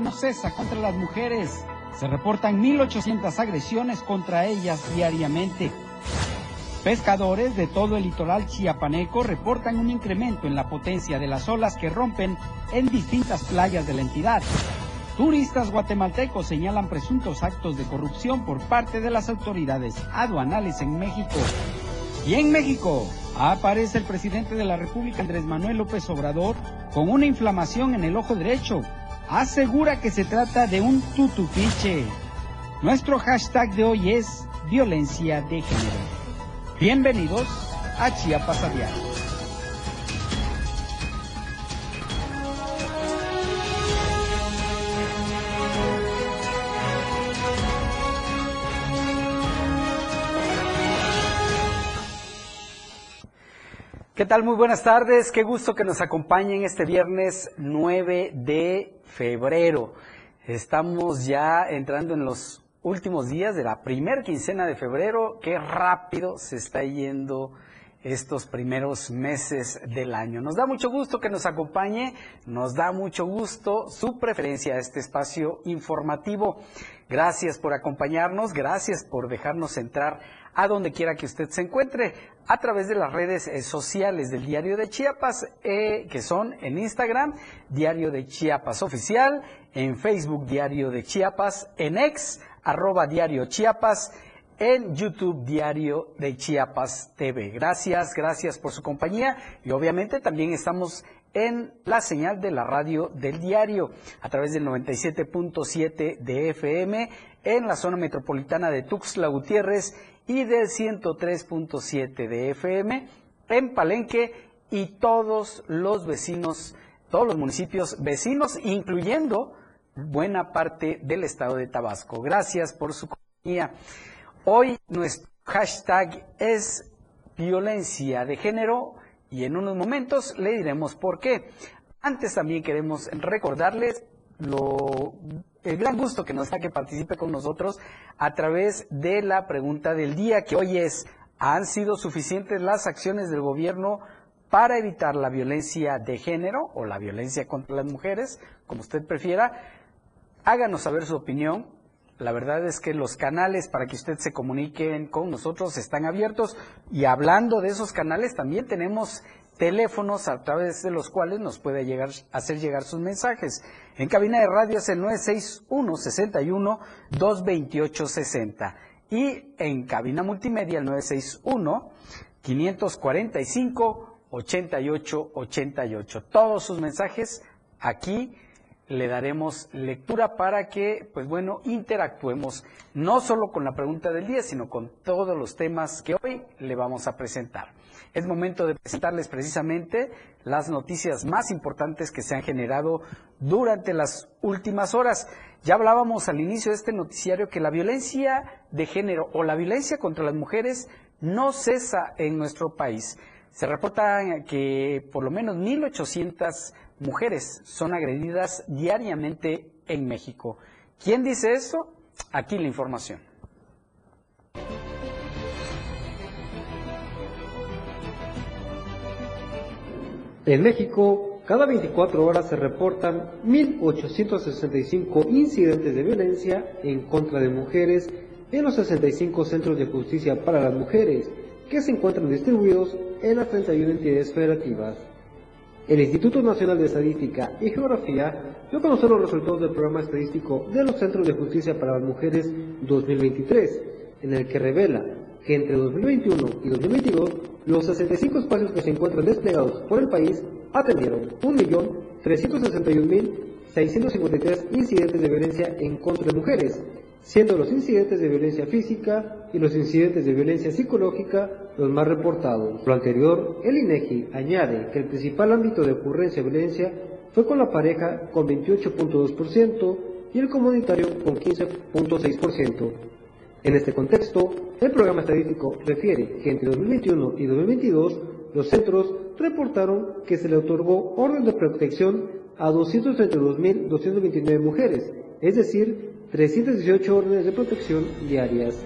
no cesa contra las mujeres. Se reportan 1.800 agresiones contra ellas diariamente. Pescadores de todo el litoral chiapaneco reportan un incremento en la potencia de las olas que rompen en distintas playas de la entidad. Turistas guatemaltecos señalan presuntos actos de corrupción por parte de las autoridades aduanales en México. Y en México aparece el presidente de la República, Andrés Manuel López Obrador, con una inflamación en el ojo derecho. Asegura que se trata de un tutupiche. Nuestro hashtag de hoy es violencia de género. Bienvenidos a Chiapas a ¿Qué tal? Muy buenas tardes. Qué gusto que nos acompañen este viernes 9 de febrero. Estamos ya entrando en los últimos días de la primer quincena de febrero. Qué rápido se está yendo estos primeros meses del año. Nos da mucho gusto que nos acompañe, nos da mucho gusto su preferencia a este espacio informativo. Gracias por acompañarnos, gracias por dejarnos entrar a donde quiera que usted se encuentre a través de las redes eh, sociales del Diario de Chiapas, eh, que son en Instagram, Diario de Chiapas Oficial, en Facebook, Diario de Chiapas, en X, arroba diario Chiapas, en YouTube Diario de Chiapas TV. Gracias, gracias por su compañía y obviamente también estamos en la señal de la radio del diario a través del 97.7 de FM en la zona metropolitana de Tuxtla Gutiérrez y del 103.7 de FM en Palenque y todos los vecinos, todos los municipios vecinos, incluyendo buena parte del estado de Tabasco. Gracias por su compañía. Hoy nuestro hashtag es violencia de género y en unos momentos le diremos por qué. Antes también queremos recordarles lo, el gran gusto que nos da que participe con nosotros a través de la pregunta del día que hoy es, ¿han sido suficientes las acciones del gobierno para evitar la violencia de género o la violencia contra las mujeres, como usted prefiera? Háganos saber su opinión. La verdad es que los canales para que usted se comunique con nosotros están abiertos y hablando de esos canales también tenemos teléfonos a través de los cuales nos puede llegar, hacer llegar sus mensajes. En cabina de radio es el 961 61 228 60 y en cabina multimedia el 961 545 88 88. Todos sus mensajes aquí le daremos lectura para que, pues bueno, interactuemos no solo con la pregunta del día, sino con todos los temas que hoy le vamos a presentar. Es momento de presentarles precisamente las noticias más importantes que se han generado durante las últimas horas. Ya hablábamos al inicio de este noticiario que la violencia de género o la violencia contra las mujeres no cesa en nuestro país. Se reporta que por lo menos 1.800 mujeres son agredidas diariamente en México. ¿Quién dice eso? Aquí la información. En México, cada 24 horas se reportan 1.865 incidentes de violencia en contra de mujeres en los 65 centros de justicia para las mujeres que se encuentran distribuidos en las 31 entidades federativas. El Instituto Nacional de Estadística y Geografía dio a conocer los resultados del programa estadístico de los Centros de Justicia para las Mujeres 2023, en el que revela que entre 2021 y 2022 los 65 espacios que se encuentran desplegados por el país atendieron 1.361.653 incidentes de violencia en contra de mujeres, siendo los incidentes de violencia física y los incidentes de violencia psicológica los más reportados. Lo anterior, el INEGI añade que el principal ámbito de ocurrencia de violencia fue con la pareja con 28.2% y el comunitario con 15.6%. En este contexto, el programa estadístico refiere que entre 2021 y 2022 los centros reportaron que se le otorgó orden de protección a 232.229 mujeres, es decir, 318 órdenes de protección diarias.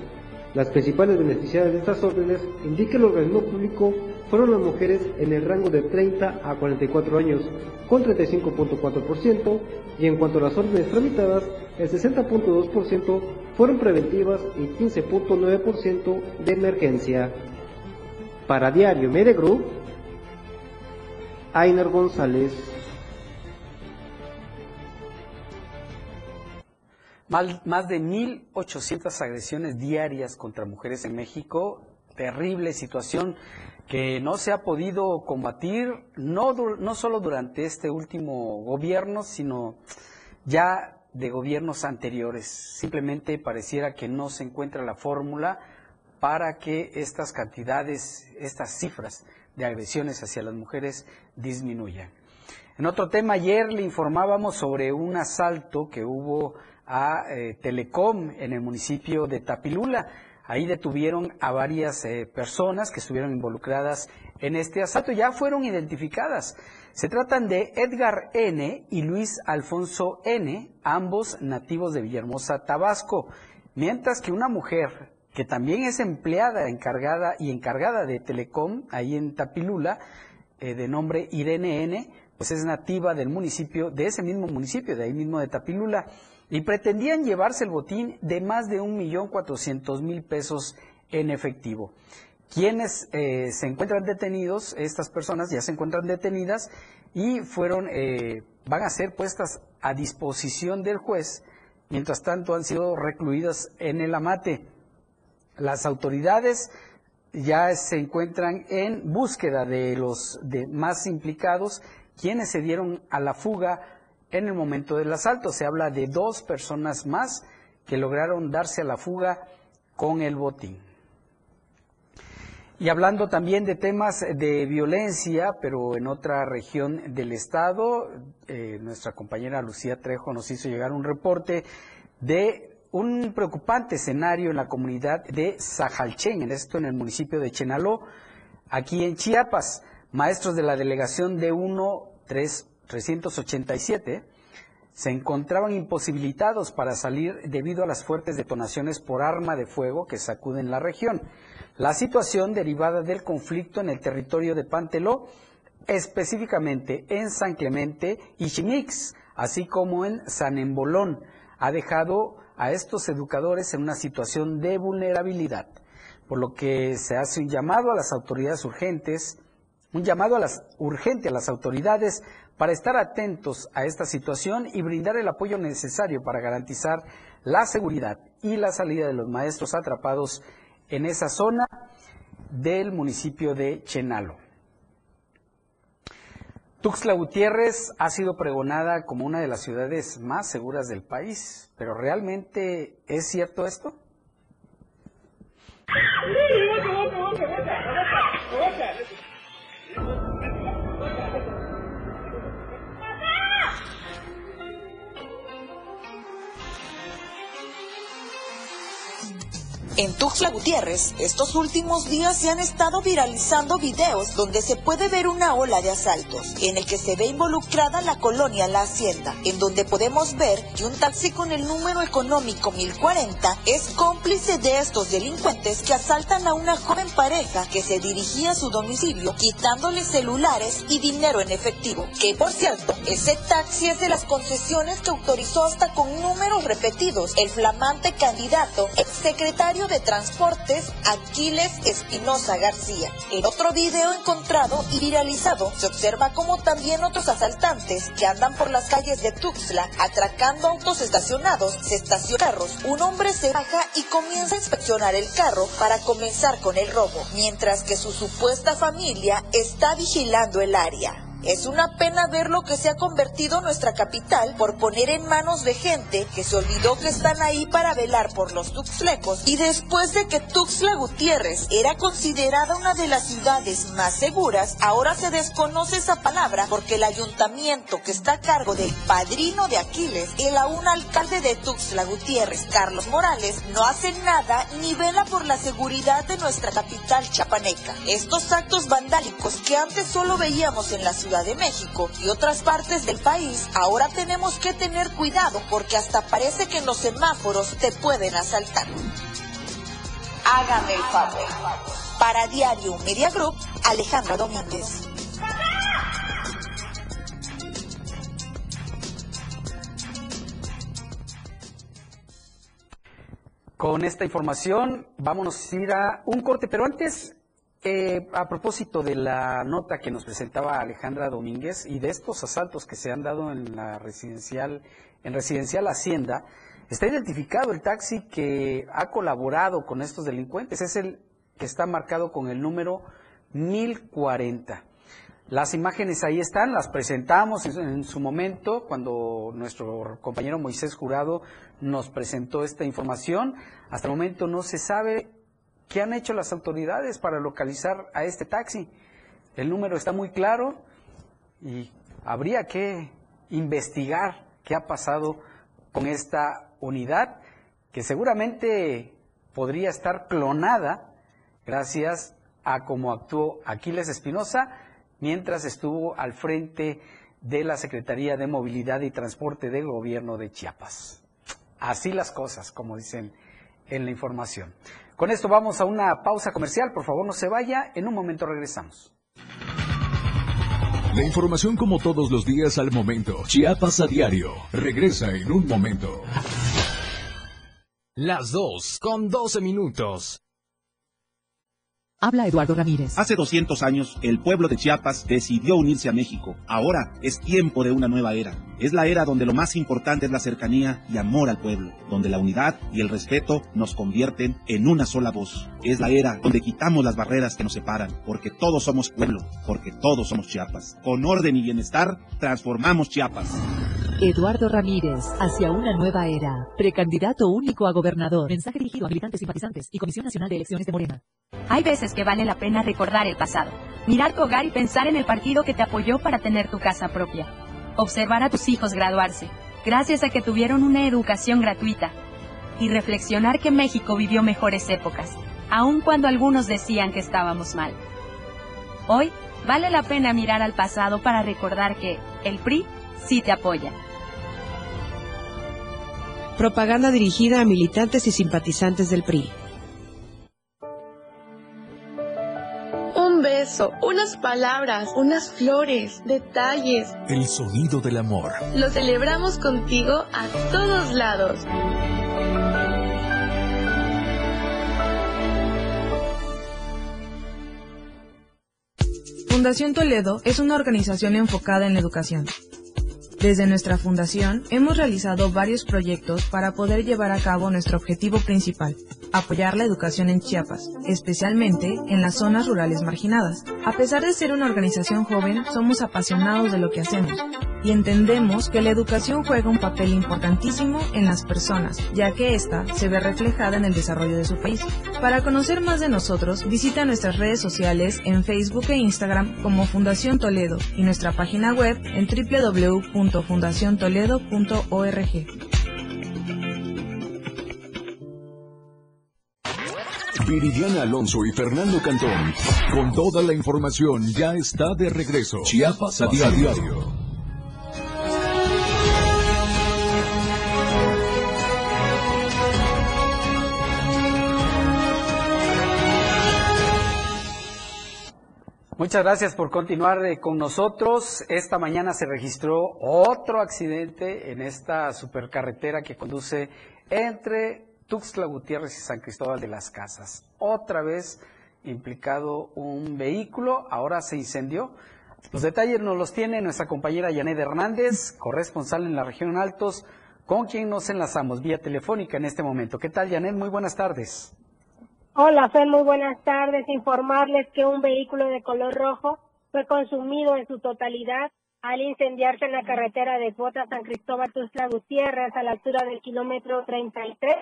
Las principales beneficiarias de estas órdenes, indica el organismo público, fueron las mujeres en el rango de 30 a 44 años, con 35.4%, y en cuanto a las órdenes tramitadas, el 60.2% fueron preventivas y 15.9% de emergencia. Para Diario Media Group, Ainer González. Más de 1.800 agresiones diarias contra mujeres en México. Terrible situación que no se ha podido combatir, no, no solo durante este último gobierno, sino ya de gobiernos anteriores. Simplemente pareciera que no se encuentra la fórmula para que estas cantidades, estas cifras de agresiones hacia las mujeres disminuyan. En otro tema, ayer le informábamos sobre un asalto que hubo a eh, Telecom en el municipio de Tapilula. Ahí detuvieron a varias eh, personas que estuvieron involucradas en este asalto. Ya fueron identificadas. Se tratan de Edgar N. y Luis Alfonso N., ambos nativos de Villahermosa, Tabasco. Mientras que una mujer que también es empleada encargada y encargada de Telecom ahí en Tapilula, eh, de nombre Irene N., pues es nativa del municipio, de ese mismo municipio, de ahí mismo de Tapilula y pretendían llevarse el botín de más de un millón cuatrocientos mil pesos en efectivo. Quienes eh, se encuentran detenidos, estas personas ya se encuentran detenidas y fueron, eh, van a ser puestas a disposición del juez. Mientras tanto, han sido recluidas en el amate. Las autoridades ya se encuentran en búsqueda de los de más implicados, quienes se dieron a la fuga en el momento del asalto. Se habla de dos personas más que lograron darse a la fuga con el botín. Y hablando también de temas de violencia, pero en otra región del estado, eh, nuestra compañera Lucía Trejo nos hizo llegar un reporte de un preocupante escenario en la comunidad de Sajalchen, en esto en el municipio de Chenaló, aquí en Chiapas. Maestros de la delegación de 1, 3, 387 se encontraban imposibilitados para salir debido a las fuertes detonaciones por arma de fuego que sacuden la región. La situación derivada del conflicto en el territorio de Panteló, específicamente en San Clemente y Chimix, así como en San Embolón, ha dejado a estos educadores en una situación de vulnerabilidad, por lo que se hace un llamado a las autoridades urgentes, un llamado a las urgente a las autoridades para estar atentos a esta situación y brindar el apoyo necesario para garantizar la seguridad y la salida de los maestros atrapados en esa zona del municipio de Chenalo. Tuxtla Gutiérrez ha sido pregonada como una de las ciudades más seguras del país, pero ¿realmente es cierto esto? En Tuxtla Gutiérrez, estos últimos días se han estado viralizando videos donde se puede ver una ola de asaltos, en el que se ve involucrada la colonia La Hacienda, en donde podemos ver que un taxi con el número económico 1040 es cómplice de estos delincuentes que asaltan a una joven pareja que se dirigía a su domicilio quitándole celulares y dinero en efectivo. Que por cierto, ese taxi es de las concesiones que autorizó hasta con números repetidos el flamante candidato, ex de Transportes Aquiles Espinosa García. En otro video encontrado y viralizado se observa como también otros asaltantes que andan por las calles de Tuxtla atracando autos estacionados, se estacionan carros. Un hombre se baja y comienza a inspeccionar el carro para comenzar con el robo, mientras que su supuesta familia está vigilando el área. Es una pena ver lo que se ha convertido nuestra capital por poner en manos de gente que se olvidó que están ahí para velar por los tuxtlecos y después de que Tuxtla Gutiérrez era considerada una de las ciudades más seguras, ahora se desconoce esa palabra porque el ayuntamiento que está a cargo del padrino de Aquiles, el aún alcalde de Tuxtla Gutiérrez, Carlos Morales, no hace nada ni vela por la seguridad de nuestra capital chapaneca. Estos actos vandálicos que antes solo veíamos en la ciudad de México y otras partes del país, ahora tenemos que tener cuidado porque hasta parece que los semáforos te pueden asaltar. Hágame el favor. Para Diario Media Group, Alejandra Domínguez. Con esta información vámonos a ir a un corte, pero antes, eh, a propósito de la nota que nos presentaba Alejandra Domínguez y de estos asaltos que se han dado en la residencial, en residencial Hacienda, está identificado el taxi que ha colaborado con estos delincuentes. Es el que está marcado con el número 1040. Las imágenes ahí están, las presentamos en, su momento cuando nuestro compañero Moisés Jurado nos presentó esta información. Hasta el momento no se sabe qué han hecho las autoridades para localizar a este taxi. El número está muy claro y habría que investigar qué ha pasado con esta unidad que seguramente podría estar clonada gracias a cómo actuó Aquiles Espinosa mientras estuvo al frente de la Secretaría de Movilidad y Transporte del Gobierno de Chiapas. Así las cosas, como dicen en la información. Con esto vamos a una pausa comercial. Por favor, no se vaya. En un momento regresamos. La información como todos los días al momento. Chiapas a diario. Regresa en un momento. Las dos con 12 minutos. Habla Eduardo Ramírez. Hace 200 años, el pueblo de Chiapas decidió unirse a México. Ahora es tiempo de una nueva era. Es la era donde lo más importante es la cercanía y amor al pueblo, donde la unidad y el respeto nos convierten en una sola voz. Es la era donde quitamos las barreras que nos separan, porque todos somos pueblo, porque todos somos Chiapas. Con orden y bienestar, transformamos Chiapas. Eduardo Ramírez, hacia una nueva era. Precandidato único a gobernador. Mensaje dirigido a militantes simpatizantes y Comisión Nacional de Elecciones de Morena. Hay veces que vale la pena recordar el pasado. Mirar tu hogar y pensar en el partido que te apoyó para tener tu casa propia. Observar a tus hijos graduarse, gracias a que tuvieron una educación gratuita. Y reflexionar que México vivió mejores épocas, aun cuando algunos decían que estábamos mal. Hoy, vale la pena mirar al pasado para recordar que el PRI sí te apoya. Propaganda dirigida a militantes y simpatizantes del PRI. Un beso, unas palabras, unas flores, detalles. El sonido del amor. Lo celebramos contigo a todos lados. Fundación Toledo es una organización enfocada en la educación desde nuestra fundación hemos realizado varios proyectos para poder llevar a cabo nuestro objetivo principal, apoyar la educación en Chiapas, especialmente en las zonas rurales marginadas. A pesar de ser una organización joven, somos apasionados de lo que hacemos y entendemos que la educación juega un papel importantísimo en las personas, ya que ésta se ve reflejada en el desarrollo de su país. Para conocer más de nosotros, visita nuestras redes sociales en Facebook e Instagram como Fundación Toledo y nuestra página web en www.fundaciontoledo.org. Viridiana Alonso y Fernando Cantón, con toda la información, ya está de regreso. Chiapas a diario. Muchas gracias por continuar eh, con nosotros. Esta mañana se registró otro accidente en esta supercarretera que conduce entre Tuxtla Gutiérrez y San Cristóbal de las Casas. Otra vez implicado un vehículo, ahora se incendió. Los detalles nos los tiene nuestra compañera Yanet Hernández, corresponsal en la región Altos, con quien nos enlazamos vía telefónica en este momento. ¿Qué tal, Yanet? Muy buenas tardes. Hola, Fer, muy buenas tardes. Informarles que un vehículo de color rojo fue consumido en su totalidad al incendiarse en la carretera de Cuota San Cristóbal Tuxtla Gutiérrez a la altura del kilómetro 33.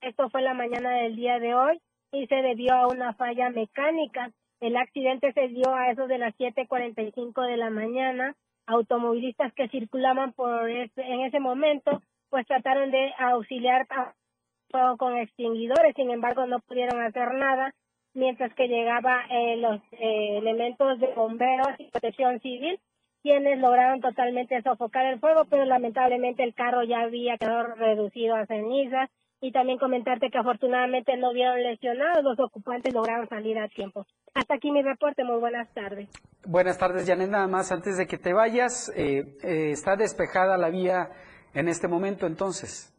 Esto fue la mañana del día de hoy y se debió a una falla mecánica. El accidente se dio a eso de las 7:45 de la mañana. Automovilistas que circulaban por en ese momento pues trataron de auxiliar a con extinguidores, sin embargo no pudieron hacer nada mientras que llegaba eh, los eh, elementos de bomberos y protección civil, quienes lograron totalmente sofocar el fuego, pero lamentablemente el carro ya había quedado reducido a cenizas y también comentarte que afortunadamente no vieron lesionados, los ocupantes lograron salir a tiempo. Hasta aquí mi reporte, muy buenas tardes. Buenas tardes, Janet. Nada más, antes de que te vayas, eh, eh, ¿está despejada la vía en este momento entonces?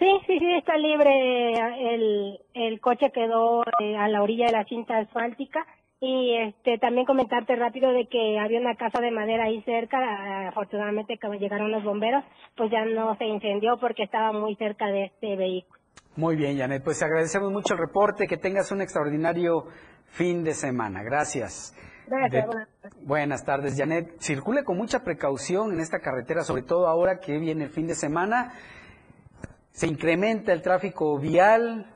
Sí, sí, sí, está libre. El, el coche quedó eh, a la orilla de la cinta asfáltica y este también comentarte rápido de que había una casa de madera ahí cerca, afortunadamente cuando llegaron los bomberos, pues ya no se incendió porque estaba muy cerca de este vehículo. Muy bien, Janet, pues agradecemos mucho el reporte, que tengas un extraordinario fin de semana. Gracias. Gracias. tardes. buenas tardes, Janet. Circule con mucha precaución en esta carretera, sobre todo ahora que viene el fin de semana. Se incrementa el tráfico vial,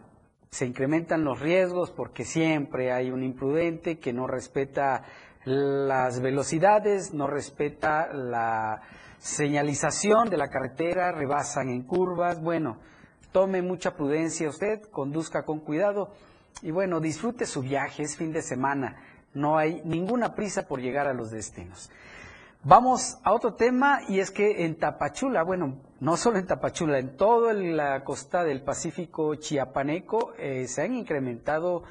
se incrementan los riesgos porque siempre hay un imprudente que no respeta las velocidades, no respeta la señalización de la carretera, rebasan en curvas. Bueno, tome mucha prudencia usted, conduzca con cuidado y bueno, disfrute su viaje, es fin de semana, no hay ninguna prisa por llegar a los destinos. Vamos a otro tema y es que en Tapachula, bueno, no solo en Tapachula, en toda la costa del Pacífico chiapaneco eh, se han incrementado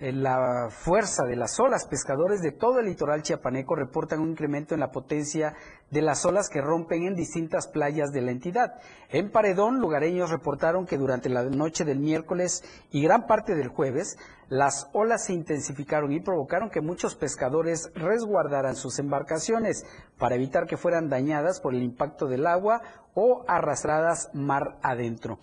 la fuerza de las olas. Pescadores de todo el litoral chiapaneco reportan un incremento en la potencia de las olas que rompen en distintas playas de la entidad. En Paredón, lugareños reportaron que durante la noche del miércoles y gran parte del jueves, las olas se intensificaron y provocaron que muchos pescadores resguardaran sus embarcaciones para evitar que fueran dañadas por el impacto del agua o arrastradas mar adentro.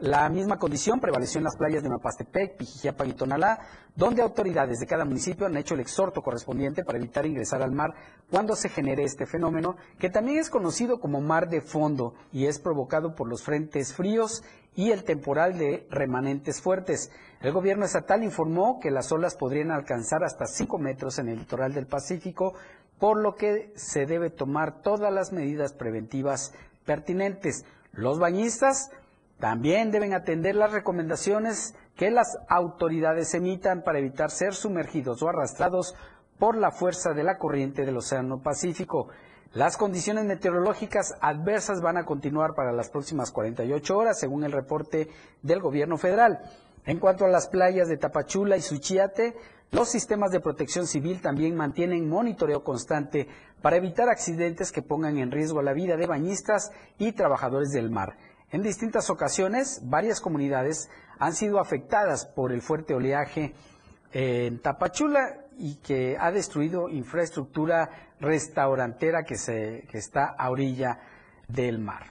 La misma condición prevaleció en las playas de Mapastepec, Pijijiapa y Tonalá, donde autoridades de cada municipio han hecho el exhorto correspondiente para evitar ingresar al mar cuando se genere este fenómeno, que también es conocido como mar de fondo y es provocado por los frentes fríos y el temporal de remanentes fuertes. El gobierno estatal informó que las olas podrían alcanzar hasta 5 metros en el litoral del Pacífico, por lo que se debe tomar todas las medidas preventivas pertinentes. Los bañistas también deben atender las recomendaciones que las autoridades emitan para evitar ser sumergidos o arrastrados por la fuerza de la corriente del Océano Pacífico. Las condiciones meteorológicas adversas van a continuar para las próximas 48 horas, según el reporte del gobierno federal. En cuanto a las playas de Tapachula y Suchiate, los sistemas de protección civil también mantienen monitoreo constante para evitar accidentes que pongan en riesgo la vida de bañistas y trabajadores del mar. En distintas ocasiones, varias comunidades han sido afectadas por el fuerte oleaje en Tapachula y que ha destruido infraestructura restaurantera que, se, que está a orilla del mar.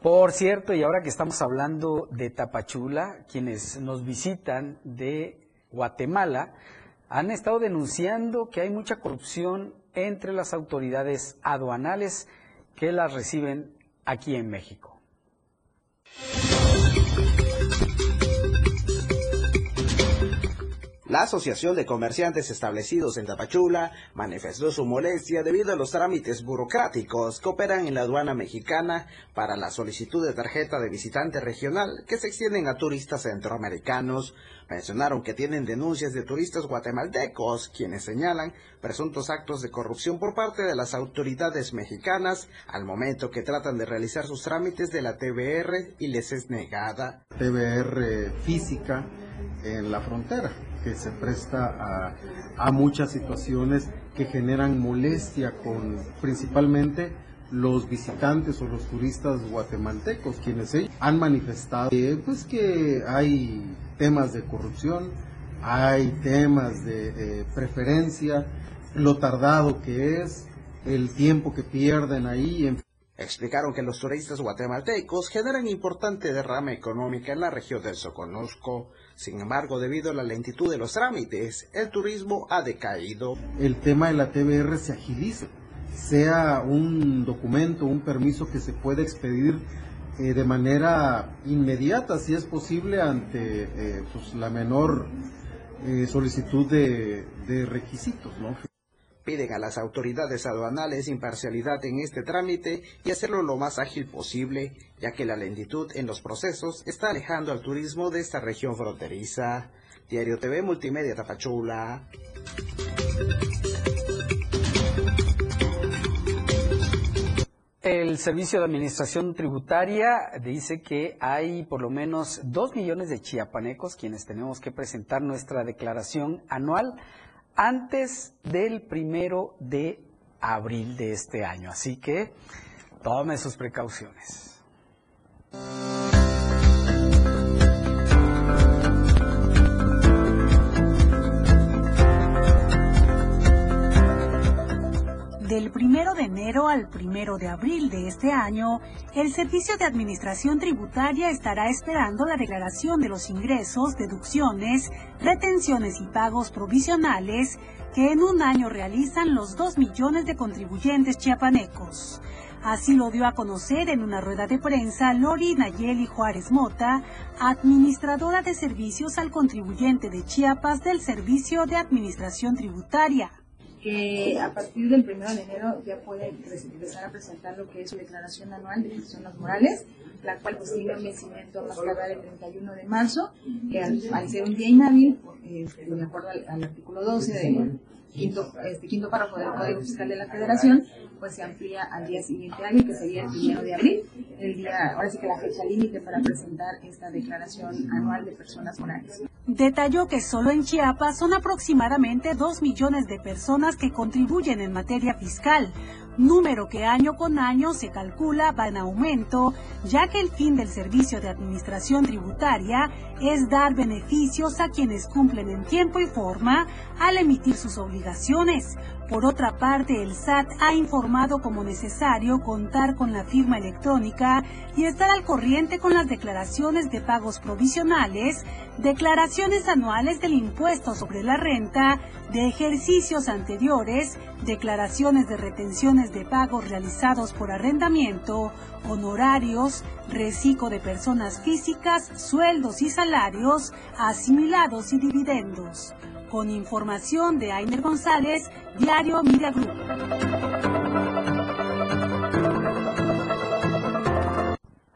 Por cierto, y ahora que estamos hablando de Tapachula, quienes nos visitan de Guatemala han estado denunciando que hay mucha corrupción entre las autoridades aduanales que las reciben aquí en México. La Asociación de Comerciantes Establecidos en Tapachula manifestó su molestia debido a los trámites burocráticos que operan en la aduana mexicana para la solicitud de tarjeta de visitante regional que se extienden a turistas centroamericanos. Mencionaron que tienen denuncias de turistas guatemaltecos, quienes señalan presuntos actos de corrupción por parte de las autoridades mexicanas al momento que tratan de realizar sus trámites de la TBR y les es negada. TBR física en la frontera se presta a, muchas situaciones que generan molestia con principalmente los visitantes o los turistas guatemaltecos, quienes han manifestado pues que hay temas de corrupción, hay temas de preferencia, lo tardado que es, el tiempo que pierden ahí. Explicaron que los turistas guatemaltecos generan importante derrama económica en la región del Soconusco. Sin embargo, debido a la lentitud de los trámites, el turismo ha decaído. El tema de la TBR se agiliza, sea un documento, un permiso que se pueda expedir eh, de manera inmediata, si es posible, ante eh, pues, la menor eh, solicitud de, de requisitos. ¿no? Piden a las autoridades aduanales imparcialidad en este trámite y hacerlo lo más ágil posible, ya que la lentitud en los procesos está alejando al turismo de esta región fronteriza. Diario TV Multimedia Tapachula. El Servicio de Administración Tributaria dice que hay por lo menos dos millones de chiapanecos quienes tenemos que presentar nuestra declaración anual antes del primero de abril de este año. Así que tome sus precauciones. Del primero de enero al primero de abril de este año, el Servicio de Administración Tributaria estará esperando la declaración de los ingresos, deducciones, retenciones y pagos provisionales que en un año realizan los dos millones de contribuyentes chiapanecos. Así lo dio a conocer en una rueda de prensa Lori Nayeli Juárez Mota, administradora de servicios al contribuyente de Chiapas del Servicio de Administración Tributaria que a partir del 1 de enero ya pueden empezar a presentar lo que es su declaración anual de personas morales, la cual pues tiene un vencimiento más tarde el 31 de marzo, que al, ser un día inhábil, eh, de acuerdo al, artículo 12 del quinto, este, quinto párrafo del Código Fiscal de la Federación, pues se amplía al día siguiente año, que sería el primero de abril, el día, ahora sí que la fecha límite para presentar esta declaración anual de personas morales. Detalló que solo en Chiapas son aproximadamente 2 millones de personas que contribuyen en materia fiscal, número que año con año se calcula va en aumento, ya que el fin del servicio de administración tributaria es dar beneficios a quienes cumplen en tiempo y forma al emitir sus obligaciones. Por otra parte, el SAT ha informado como necesario contar con la firma electrónica y estar al corriente con las declaraciones de pagos provisionales, declaraciones anuales del impuesto sobre la renta, de ejercicios anteriores, declaraciones de retenciones de pagos realizados por arrendamiento, honorarios, reciclo de personas físicas, sueldos y salarios, asimilados y dividendos. Con información de Ainer González, Diario Media Group.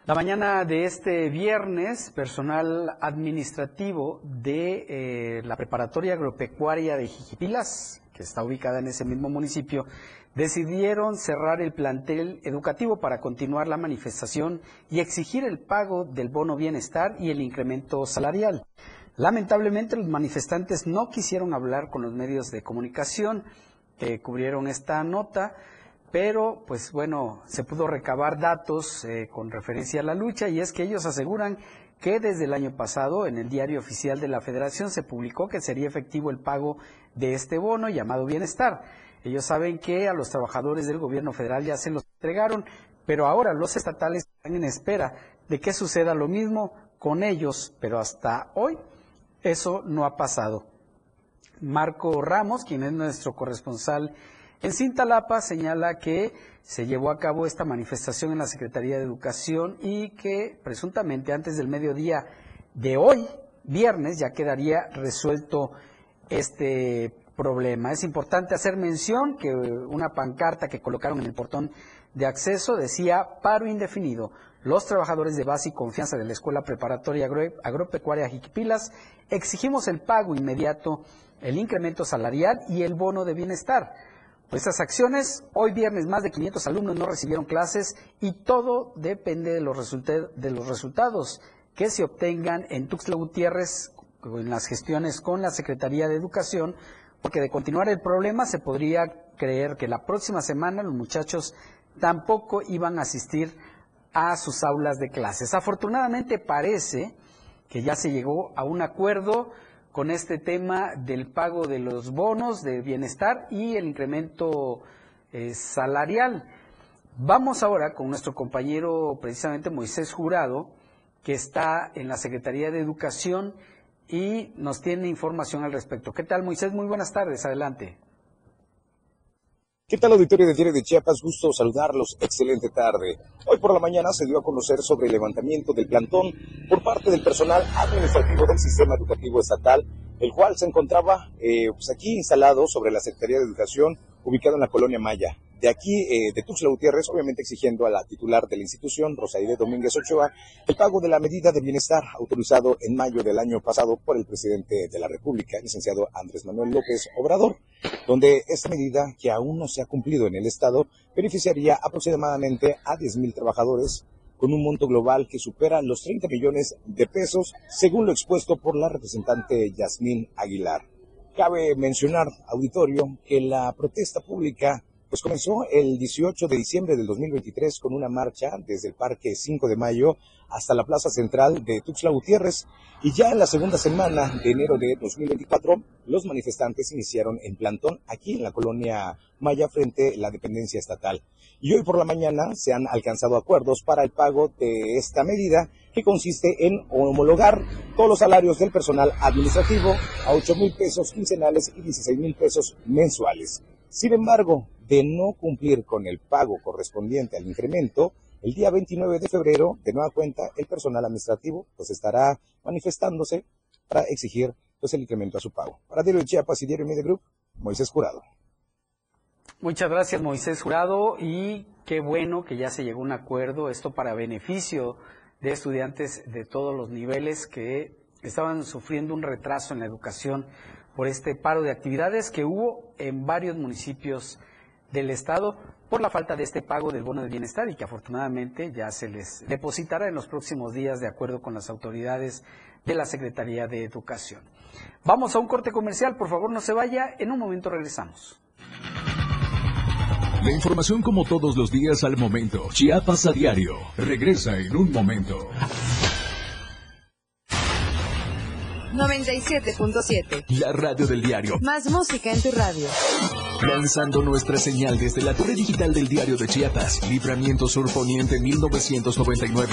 La mañana de este viernes, personal administrativo de eh, la Preparatoria Agropecuaria de Jijipilas, que está ubicada en ese mismo municipio, decidieron cerrar el plantel educativo para continuar la manifestación y exigir el pago del bono bienestar y el incremento salarial. Lamentablemente los manifestantes no quisieron hablar con los medios de comunicación que cubrieron esta nota, pero pues bueno, se pudo recabar datos eh, con referencia a la lucha y es que ellos aseguran que desde el año pasado en el diario oficial de la federación se publicó que sería efectivo el pago de este bono llamado bienestar. Ellos saben que a los trabajadores del gobierno federal ya se los entregaron, pero ahora los estatales están en espera de que suceda lo mismo con ellos, pero hasta hoy eso no ha pasado. Marco Ramos, quien es nuestro corresponsal en Cintalapa, señala que se llevó a cabo esta manifestación en la Secretaría de Educación y que presuntamente antes del mediodía de hoy, viernes, ya quedaría resuelto este problema. Es importante hacer mención que una pancarta que colocaron en el portón de acceso decía paro indefinido. Los trabajadores de base y confianza de la Escuela Preparatoria Agropecuaria Jiquipilas exigimos el pago inmediato, el incremento salarial y el bono de bienestar. Por estas acciones, hoy viernes más de 500 alumnos no recibieron clases y todo depende de los, de los resultados que se obtengan en Tuxtla Gutiérrez en las gestiones con la Secretaría de Educación, porque de continuar el problema se podría creer que la próxima semana los muchachos tampoco iban a asistir a sus aulas de clases. Afortunadamente parece que ya se llegó a un acuerdo con este tema del pago de los bonos de bienestar y el incremento eh, salarial. Vamos ahora con nuestro compañero precisamente Moisés Jurado, que está en la Secretaría de Educación y nos tiene información al respecto. ¿Qué tal Moisés? Muy buenas tardes, adelante. ¿Qué tal auditorio de Diario de Chiapas? Gusto saludarlos. Excelente tarde. Hoy por la mañana se dio a conocer sobre el levantamiento del plantón por parte del personal administrativo del sistema educativo estatal, el cual se encontraba eh, pues aquí instalado sobre la Secretaría de Educación ubicado en la colonia Maya de aquí, eh, de Tuxtla Gutiérrez, obviamente exigiendo a la titular de la institución, Rosaide Domínguez Ochoa, el pago de la medida de bienestar autorizado en mayo del año pasado por el presidente de la República, licenciado Andrés Manuel López Obrador, donde esta medida, que aún no se ha cumplido en el Estado, beneficiaría aproximadamente a 10.000 trabajadores con un monto global que supera los 30 millones de pesos, según lo expuesto por la representante Yasmín Aguilar. Cabe mencionar, auditorio, que la protesta pública pues comenzó el 18 de diciembre del 2023 con una marcha desde el Parque 5 de Mayo hasta la Plaza Central de Tuxtla Gutiérrez y ya en la segunda semana de enero de 2024 los manifestantes iniciaron en plantón aquí en la colonia Maya frente a la dependencia estatal. Y hoy por la mañana se han alcanzado acuerdos para el pago de esta medida que consiste en homologar todos los salarios del personal administrativo a 8 mil pesos quincenales y 16 mil pesos mensuales. Sin embargo, de no cumplir con el pago correspondiente al incremento, el día 29 de febrero, de nueva cuenta, el personal administrativo pues estará manifestándose para exigir pues, el incremento a su pago. Para Diario de Chiapas y Diario Media Group, Moisés Jurado. Muchas gracias, Moisés Jurado, y qué bueno que ya se llegó a un acuerdo, esto para beneficio de estudiantes de todos los niveles que estaban sufriendo un retraso en la educación por este paro de actividades que hubo en varios municipios del Estado por la falta de este pago del bono de bienestar y que afortunadamente ya se les depositará en los próximos días de acuerdo con las autoridades de la Secretaría de Educación. Vamos a un corte comercial, por favor no se vaya, en un momento regresamos. La información como todos los días al momento. Chiapas a diario. Regresa en un momento. 97.7. La radio del diario. Más música en tu radio. Lanzando nuestra señal desde la torre digital del diario de Chiapas. Libramiento Sur Poniente 1999.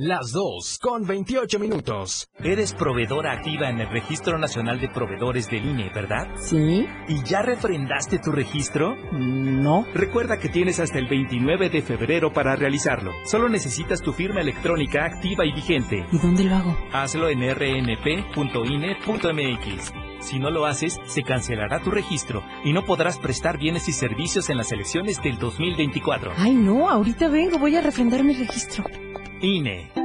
Las 2 con 28 minutos. Eres proveedora activa en el Registro Nacional de Proveedores del INE, ¿verdad? Sí. ¿Y ya refrendaste tu registro? No. Recuerda que tienes hasta el 29 de febrero para realizarlo. Solo necesitas tu firma electrónica activa y vigente. ¿Y dónde lo hago? Hazlo en rnp.ine.mx. Si no lo haces, se cancelará tu registro y no podrás prestar bienes y servicios en las elecciones del 2024. Ay, no, ahorita vengo, voy a refrendar mi registro. INE.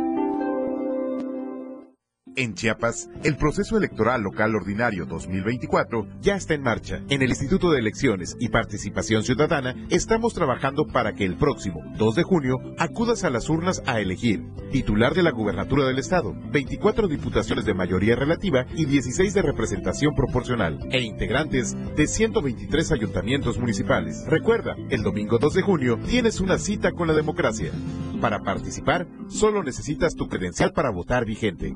En Chiapas, el proceso electoral local ordinario 2024 ya está en marcha. En el Instituto de Elecciones y Participación Ciudadana estamos trabajando para que el próximo 2 de junio acudas a las urnas a elegir titular de la gubernatura del Estado, 24 diputaciones de mayoría relativa y 16 de representación proporcional, e integrantes de 123 ayuntamientos municipales. Recuerda, el domingo 2 de junio tienes una cita con la democracia. Para participar, solo necesitas tu credencial para votar vigente.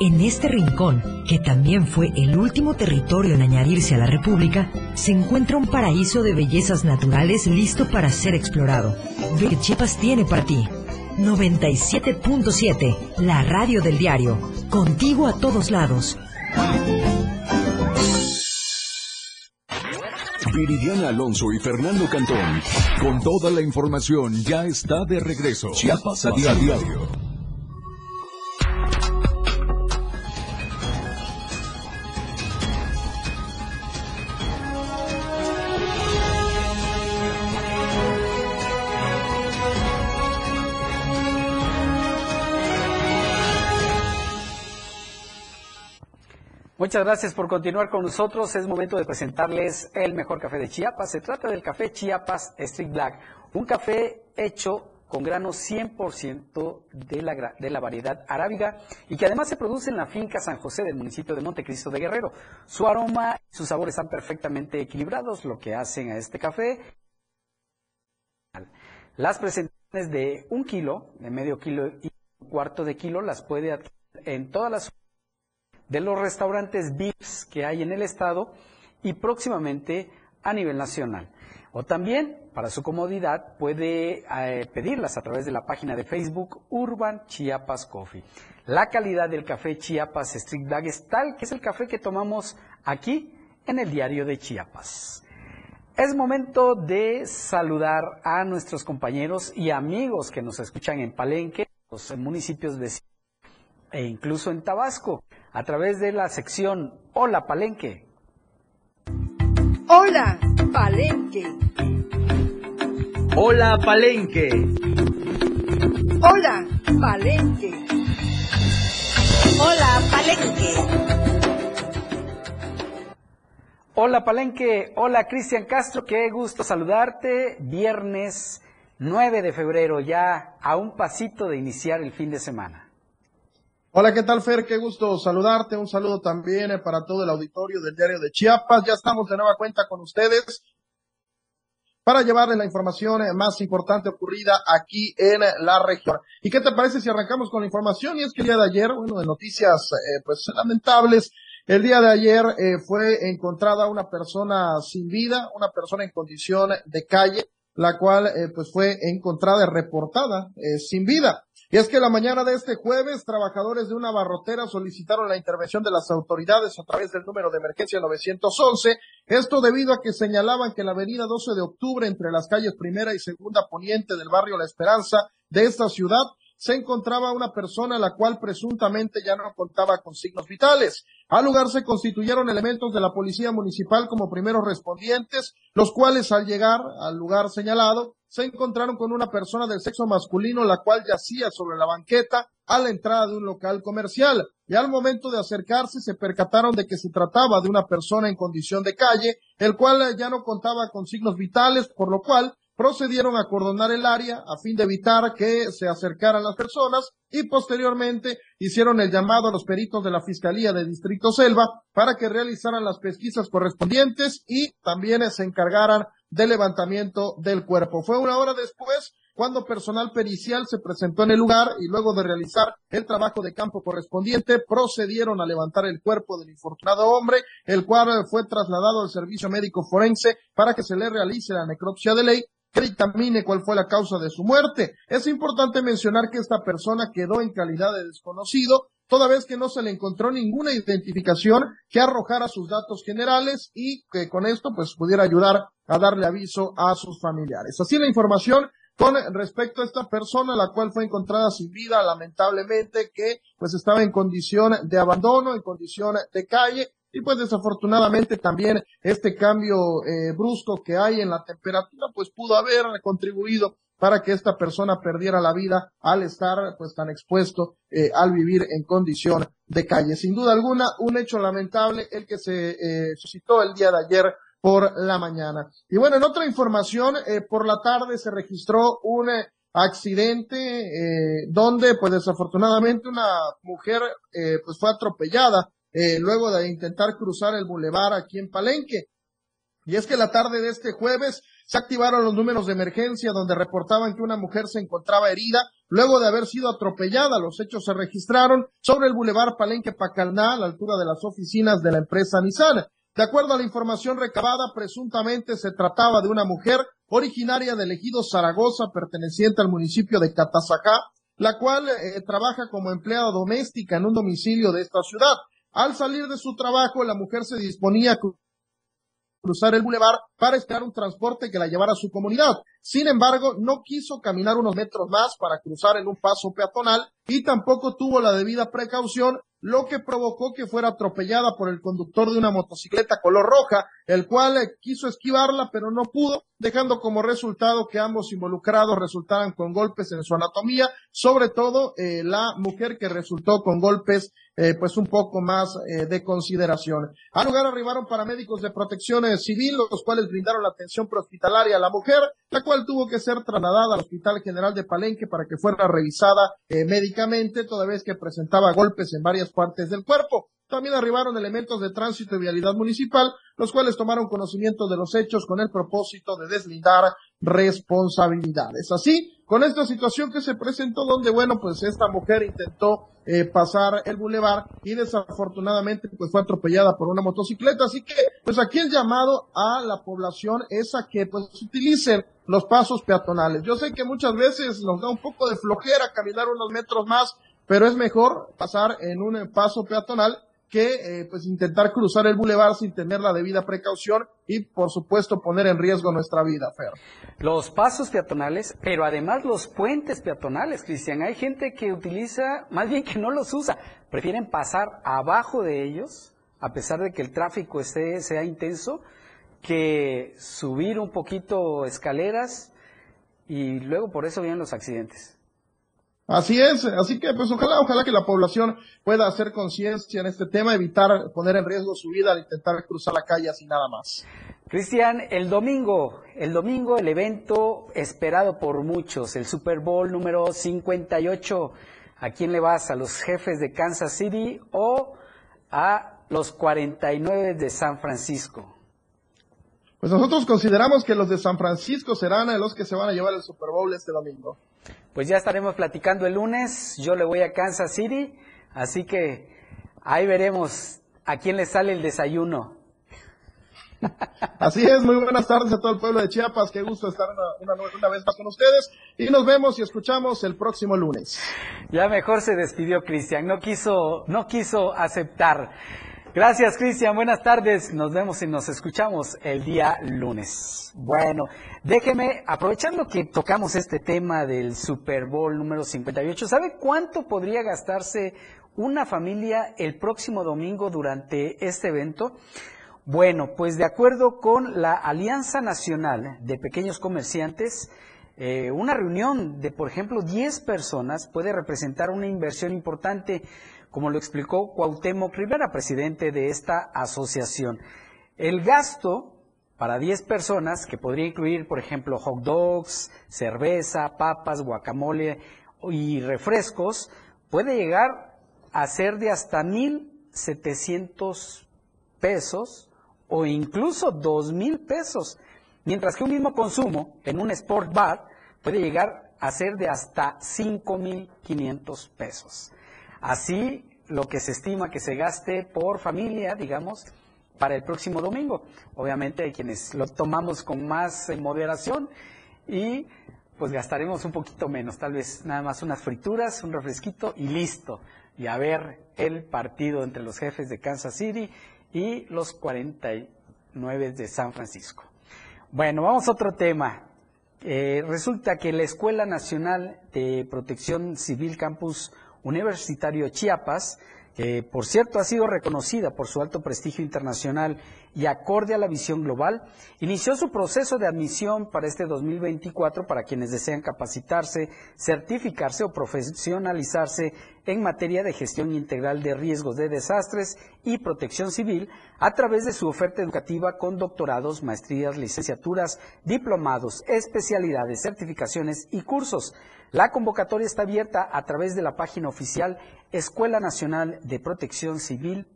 en este rincón, que también fue el último territorio en añadirse a la República, se encuentra un paraíso de bellezas naturales listo para ser explorado. Ve Chiapas tiene para ti. 97.7, la radio del diario. Contigo a todos lados. Viridiana Alonso y Fernando Cantón, con toda la información, ya está de regreso. Chiapas a diario. Muchas gracias por continuar con nosotros. Es momento de presentarles el mejor café de Chiapas. Se trata del café Chiapas Street Black, un café hecho con grano 100% de la, de la variedad arábiga y que además se produce en la finca San José del municipio de Montecristo de Guerrero. Su aroma y su sabor están perfectamente equilibrados, lo que hacen a este café. Las presentaciones de un kilo, de medio kilo y un cuarto de kilo las puede adquirir en todas las de los restaurantes VIPs que hay en el estado y próximamente a nivel nacional. O también, para su comodidad, puede eh, pedirlas a través de la página de Facebook Urban Chiapas Coffee. La calidad del café Chiapas Street Bag es tal que es el café que tomamos aquí en el diario de Chiapas. Es momento de saludar a nuestros compañeros y amigos que nos escuchan en Palenque, los municipios vecinos e incluso en Tabasco, a través de la sección Hola Palenque. Hola Palenque. Hola Palenque. Hola Palenque. Hola Palenque. Hola Palenque, hola Cristian Castro, qué gusto saludarte. Viernes 9 de febrero, ya a un pasito de iniciar el fin de semana. Hola, ¿qué tal, Fer? Qué gusto saludarte. Un saludo también eh, para todo el auditorio del diario de Chiapas. Ya estamos de nueva cuenta con ustedes para llevarles la información eh, más importante ocurrida aquí en la región. ¿Y qué te parece si arrancamos con la información? Y es que el día de ayer, bueno, de noticias eh, pues lamentables, el día de ayer fue encontrada una persona sin vida, una persona en condición de calle, la cual pues fue encontrada reportada sin vida. Y es que la mañana de este jueves, trabajadores de una barrotera solicitaron la intervención de las autoridades a través del número de emergencia 911. Esto debido a que señalaban que la avenida 12 de octubre entre las calles primera y segunda poniente del barrio La Esperanza de esta ciudad se encontraba una persona la cual presuntamente ya no contaba con signos vitales. Al lugar se constituyeron elementos de la policía municipal como primeros respondientes, los cuales al llegar al lugar señalado se encontraron con una persona del sexo masculino la cual yacía sobre la banqueta a la entrada de un local comercial y al momento de acercarse se percataron de que se trataba de una persona en condición de calle, el cual ya no contaba con signos vitales, por lo cual procedieron a acordonar el área a fin de evitar que se acercaran las personas y posteriormente hicieron el llamado a los peritos de la Fiscalía de Distrito Selva para que realizaran las pesquisas correspondientes y también se encargaran del levantamiento del cuerpo. Fue una hora después cuando personal pericial se presentó en el lugar y luego de realizar el trabajo de campo correspondiente procedieron a levantar el cuerpo del infortunado hombre, el cual fue trasladado al servicio médico forense para que se le realice la necropsia de ley dictamine cuál fue la causa de su muerte. Es importante mencionar que esta persona quedó en calidad de desconocido, toda vez que no se le encontró ninguna identificación que arrojara sus datos generales y que con esto pues pudiera ayudar a darle aviso a sus familiares. Así la información con respecto a esta persona, la cual fue encontrada sin vida, lamentablemente, que pues estaba en condición de abandono, en condición de calle, y pues desafortunadamente también este cambio eh, brusco que hay en la temperatura pues pudo haber contribuido para que esta persona perdiera la vida al estar pues tan expuesto eh, al vivir en condición de calle. Sin duda alguna, un hecho lamentable el que se eh, suscitó el día de ayer por la mañana. Y bueno, en otra información, eh, por la tarde se registró un eh, accidente eh, donde pues desafortunadamente una mujer eh, pues fue atropellada eh, luego de intentar cruzar el bulevar aquí en Palenque. Y es que la tarde de este jueves se activaron los números de emergencia donde reportaban que una mujer se encontraba herida luego de haber sido atropellada. Los hechos se registraron sobre el bulevar Palenque Pacalná, a la altura de las oficinas de la empresa Nissan. De acuerdo a la información recabada, presuntamente se trataba de una mujer originaria del ejido Zaragoza, perteneciente al municipio de Catazacá, la cual eh, trabaja como empleada doméstica en un domicilio de esta ciudad. Al salir de su trabajo, la mujer se disponía a cruzar el bulevar para esperar un transporte que la llevara a su comunidad. Sin embargo, no quiso caminar unos metros más para cruzar en un paso peatonal y tampoco tuvo la debida precaución, lo que provocó que fuera atropellada por el conductor de una motocicleta color roja, el cual eh, quiso esquivarla pero no pudo, dejando como resultado que ambos involucrados resultaran con golpes en su anatomía, sobre todo eh, la mujer que resultó con golpes eh, pues un poco más eh, de consideración. Al lugar arribaron paramédicos de protección civil, los cuales brindaron la atención prehospitalaria a la mujer, la cual tuvo que ser trasladada al Hospital General de Palenque para que fuera revisada eh, médicamente, toda vez que presentaba golpes en varias partes del cuerpo. También arribaron elementos de tránsito y vialidad municipal, los cuales tomaron conocimiento de los hechos con el propósito de deslindar responsabilidades. Así, con esta situación que se presentó, donde, bueno, pues esta mujer intentó eh, pasar el bulevar y desafortunadamente pues fue atropellada por una motocicleta. Así que, pues aquí el llamado a la población es a que pues utilicen los pasos peatonales. Yo sé que muchas veces nos da un poco de flojera caminar unos metros más, pero es mejor pasar en un paso peatonal que eh, pues intentar cruzar el bulevar sin tener la debida precaución y por supuesto poner en riesgo nuestra vida, Fer. Los pasos peatonales, pero además los puentes peatonales, Cristian. Hay gente que utiliza, más bien que no los usa, prefieren pasar abajo de ellos, a pesar de que el tráfico esté, sea intenso, que subir un poquito escaleras y luego por eso vienen los accidentes. Así es, así que pues ojalá, ojalá que la población pueda hacer conciencia en este tema, evitar poner en riesgo su vida al intentar cruzar la calle así nada más. Cristian, el domingo, el domingo el evento esperado por muchos, el Super Bowl número 58. ¿A quién le vas? ¿A los jefes de Kansas City o a los 49 de San Francisco? Pues nosotros consideramos que los de San Francisco serán los que se van a llevar el Super Bowl este domingo. Pues ya estaremos platicando el lunes. Yo le voy a Kansas City, así que ahí veremos a quién le sale el desayuno. Así es, muy buenas tardes a todo el pueblo de Chiapas. Qué gusto estar una, una, vez más con ustedes. Y nos vemos y escuchamos el próximo lunes. Ya mejor se despidió Cristian, no quiso, no quiso aceptar. Gracias, Cristian. Buenas tardes. Nos vemos y nos escuchamos el día lunes. Bueno, déjeme, aprovechando que tocamos este tema del Super Bowl número 58, ¿sabe cuánto podría gastarse una familia el próximo domingo durante este evento? Bueno, pues de acuerdo con la Alianza Nacional de Pequeños Comerciantes, eh, una reunión de, por ejemplo, 10 personas puede representar una inversión importante como lo explicó Cuauhtémoc Rivera, presidente de esta asociación. El gasto para 10 personas, que podría incluir, por ejemplo, hot dogs, cerveza, papas, guacamole y refrescos, puede llegar a ser de hasta 1.700 pesos o incluso 2.000 pesos, mientras que un mismo consumo en un sport bar puede llegar a ser de hasta 5.500 pesos. Así lo que se estima que se gaste por familia, digamos, para el próximo domingo. Obviamente hay quienes lo tomamos con más eh, moderación y pues gastaremos un poquito menos, tal vez nada más unas frituras, un refresquito y listo. Y a ver el partido entre los jefes de Kansas City y los 49 de San Francisco. Bueno, vamos a otro tema. Eh, resulta que la Escuela Nacional de Protección Civil Campus Universitario Chiapas, que por cierto ha sido reconocida por su alto prestigio internacional y acorde a la visión global, inició su proceso de admisión para este 2024 para quienes desean capacitarse, certificarse o profesionalizarse en materia de gestión integral de riesgos de desastres y protección civil a través de su oferta educativa con doctorados, maestrías, licenciaturas, diplomados, especialidades, certificaciones y cursos. La convocatoria está abierta a través de la página oficial Escuela Nacional de Protección Civil.mx.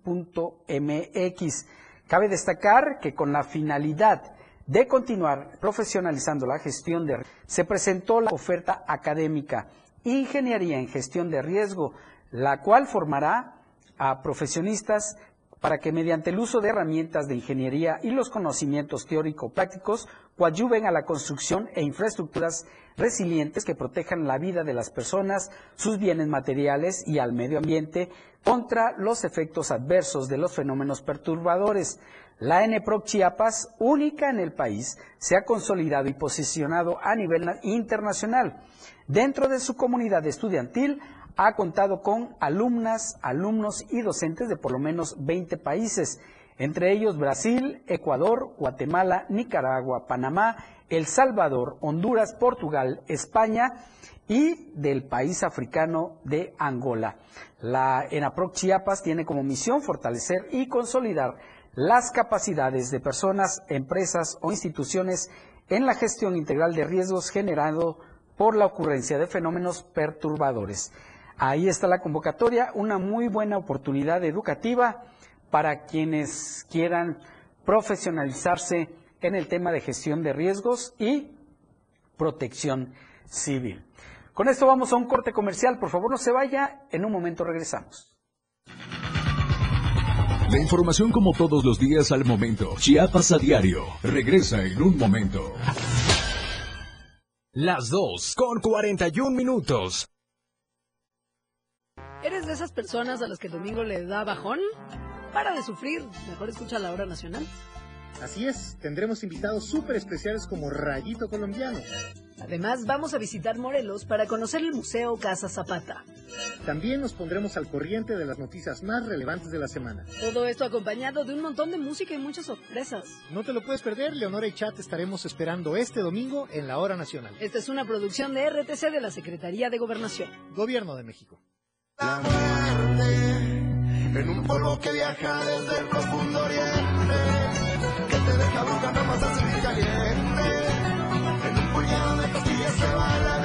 Cabe destacar que con la finalidad de continuar profesionalizando la gestión de se presentó la oferta académica Ingeniería en Gestión de Riesgo, la cual formará a profesionistas para que mediante el uso de herramientas de ingeniería y los conocimientos teórico-prácticos coadyuven a la construcción e infraestructuras resilientes que protejan la vida de las personas, sus bienes materiales y al medio ambiente contra los efectos adversos de los fenómenos perturbadores. La NPROC Chiapas, única en el país, se ha consolidado y posicionado a nivel internacional. Dentro de su comunidad estudiantil ha contado con alumnas, alumnos y docentes de por lo menos 20 países, entre ellos Brasil, Ecuador, Guatemala, Nicaragua, Panamá, El Salvador, Honduras, Portugal, España y del país africano de Angola. La ENAPROC Chiapas tiene como misión fortalecer y consolidar las capacidades de personas, empresas o instituciones en la gestión integral de riesgos generado por la ocurrencia de fenómenos perturbadores. Ahí está la convocatoria, una muy buena oportunidad educativa para quienes quieran profesionalizarse en el tema de gestión de riesgos y protección civil. Con esto vamos a un corte comercial. Por favor, no se vaya. En un momento regresamos. La información como todos los días al momento. Chiapas a diario. Regresa en un momento. Las 2 con 41 minutos. ¿Eres de esas personas a las que el domingo le da bajón? Para de sufrir, mejor escucha la hora nacional. Así es, tendremos invitados súper especiales como Rayito Colombiano. Además, vamos a visitar Morelos para conocer el Museo Casa Zapata. También nos pondremos al corriente de las noticias más relevantes de la semana. Todo esto acompañado de un montón de música y muchas sorpresas. No te lo puedes perder, Leonora y Chat estaremos esperando este domingo en la Hora Nacional. Esta es una producción de RTC de la Secretaría de Gobernación. Gobierno de México. La muerte, en un polvo que viaja desde el profundo oriente, que te deja de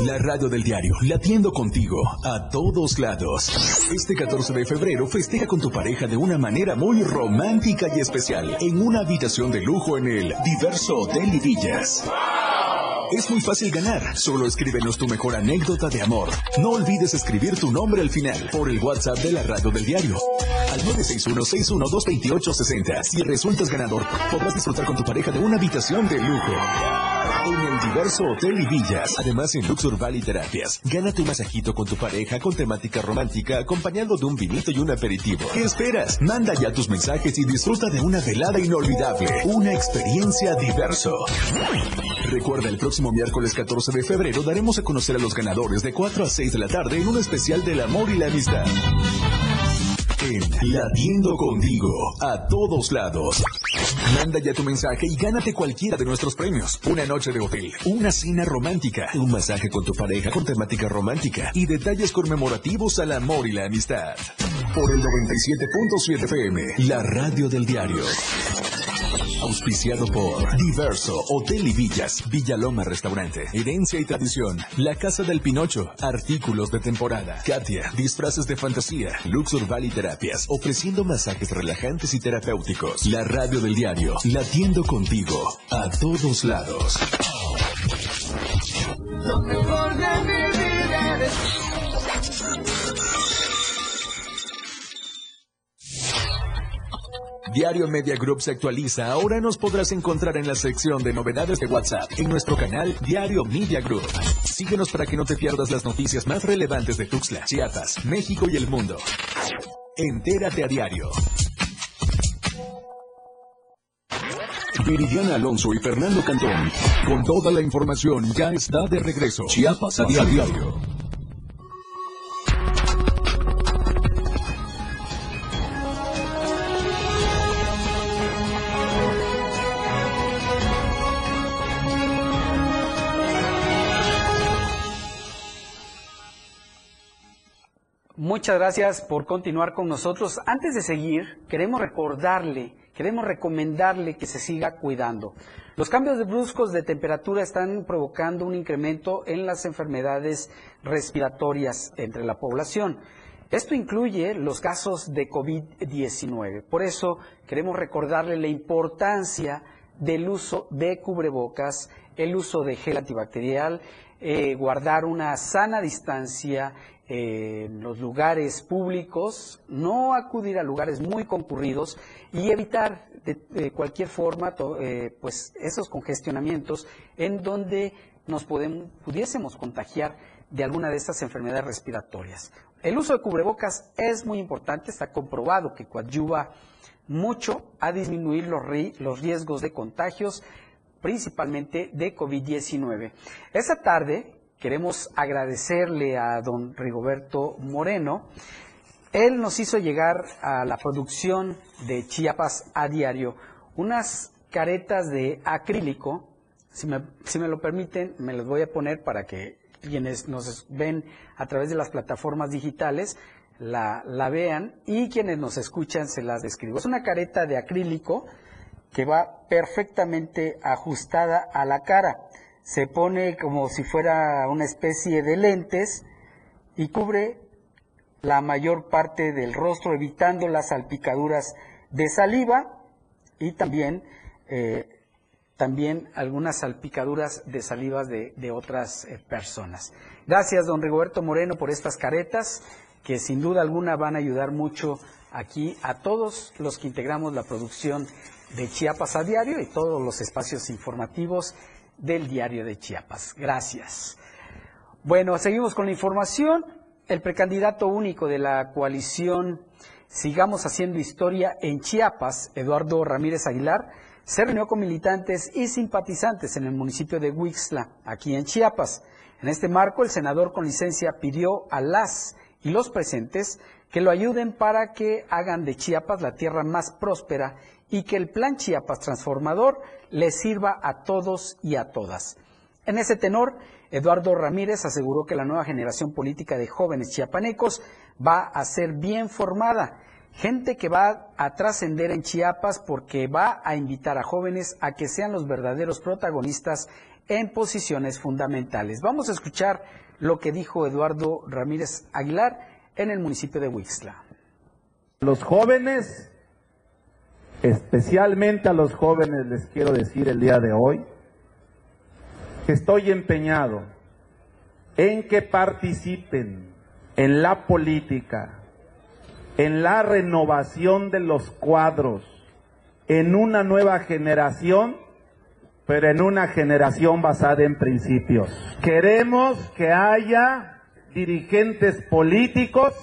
La radio del diario, latiendo contigo a todos lados. Este 14 de febrero festeja con tu pareja de una manera muy romántica y especial en una habitación de lujo en el Diverso Hotel y. Es muy fácil ganar, solo escríbenos tu mejor anécdota de amor. No olvides escribir tu nombre al final por el WhatsApp de la radio del diario al 961-612-2860. Si resultas ganador, podrás disfrutar con tu pareja de una habitación de lujo. En el diverso Hotel y Villas, además en Luxur Valley Terapias, gana tu masajito con tu pareja con temática romántica acompañado de un vinito y un aperitivo. ¿Qué esperas? Manda ya tus mensajes y disfruta de una velada inolvidable, una experiencia diverso. Recuerda, el próximo miércoles 14 de febrero daremos a conocer a los ganadores de 4 a 6 de la tarde en un especial del amor y la amistad. En Latiendo Contigo, a todos lados. Manda ya tu mensaje y gánate cualquiera de nuestros premios. Una noche de hotel, una cena romántica, un masaje con tu pareja con temática romántica y detalles conmemorativos al amor y la amistad. Por el 97.7 FM, la radio del diario. Auspiciado por Diverso, Hotel y Villas, Villaloma Restaurante, Herencia y Tradición, La Casa del Pinocho, Artículos de Temporada, Katia, Disfraces de Fantasía, Luxur Valley Terapias, ofreciendo masajes relajantes y terapéuticos. La radio del diario, latiendo contigo, a todos lados. Lo mejor de mi vida eres Diario Media Group se actualiza. Ahora nos podrás encontrar en la sección de novedades de WhatsApp en nuestro canal Diario Media Group. Síguenos para que no te pierdas las noticias más relevantes de Tuxtla, Chiapas, México y el mundo. Entérate a diario. Viridiana Alonso y Fernando Cantón. Con toda la información ya está de regreso. Chiapas a diario. Muchas gracias por continuar con nosotros. Antes de seguir, queremos recordarle, queremos recomendarle que se siga cuidando. Los cambios bruscos de temperatura están provocando un incremento en las enfermedades respiratorias entre la población. Esto incluye los casos de COVID-19. Por eso queremos recordarle la importancia del uso de cubrebocas, el uso de gel antibacterial, eh, guardar una sana distancia en los lugares públicos, no acudir a lugares muy concurridos y evitar de, cualquier forma eh, pues esos congestionamientos en donde nos pudiésemos contagiar de alguna de estas enfermedades respiratorias. El uso de cubrebocas es muy importante, está comprobado que coadyuva mucho a disminuir los, los riesgos de contagios, principalmente de COVID-19. Esta tarde queremos agradecerle a don Rigoberto Moreno. Él nos hizo llegar a la producción de Chiapas a diario unas caretas de acrílico. Si me, si me lo permiten, me las voy a poner para que quienes nos ven a través de las plataformas digitales la, la vean y quienes nos escuchan se las describo. Es una careta de acrílico que va perfectamente ajustada a la cara. Se pone como si fuera una especie de lentes y cubre la mayor parte del rostro, evitando las salpicaduras de saliva y también, eh, también algunas salpicaduras de salivas de, otras eh, personas. Gracias, don Rigoberto Moreno, por estas caretas que sin duda alguna van a ayudar mucho aquí a todos los que integramos la producción de Chiapas a diario y todos los espacios informativos del diario de Chiapas. Gracias. Bueno, seguimos con la información. El precandidato único de la coalición Sigamos Haciendo Historia en Chiapas, Eduardo Ramírez Aguilar, se reunió con militantes y simpatizantes en el municipio de Huixla, aquí en Chiapas. En este marco, el senador con licencia pidió a las y los presentes que lo ayuden para que hagan de Chiapas la tierra más próspera y que el plan Chiapas transformador les sirva a todos y a todas. En ese tenor, Eduardo Ramírez aseguró que la nueva generación política de jóvenes chiapanecos va a ser bien formada, gente que va a trascender en Chiapas porque va a invitar a jóvenes a que sean los verdaderos protagonistas en posiciones fundamentales. Vamos a escuchar lo que dijo Eduardo Ramírez Aguilar en el municipio de Huixla. Los jóvenes, especialmente a los jóvenes les quiero decir el día de hoy, que estoy empeñado en que participen en la política, en la renovación de los cuadros, en una nueva generación, pero en una generación basada en principios. Queremos que haya dirigentes políticos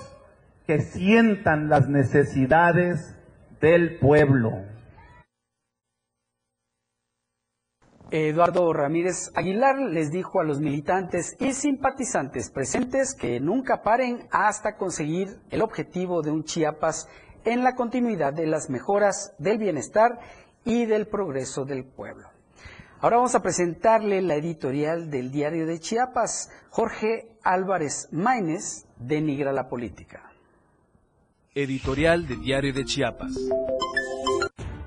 que sientan las necesidades del pueblo. Eduardo Ramírez Aguilar les dijo a los militantes y simpatizantes presentes que nunca paren hasta conseguir el objetivo de un Chiapas en la continuidad de las mejoras del bienestar y del progreso del pueblo. Ahora vamos a presentarle la editorial del diario de Chiapas. Jorge Álvarez Maínez denigra la política. Editorial del diario de Chiapas.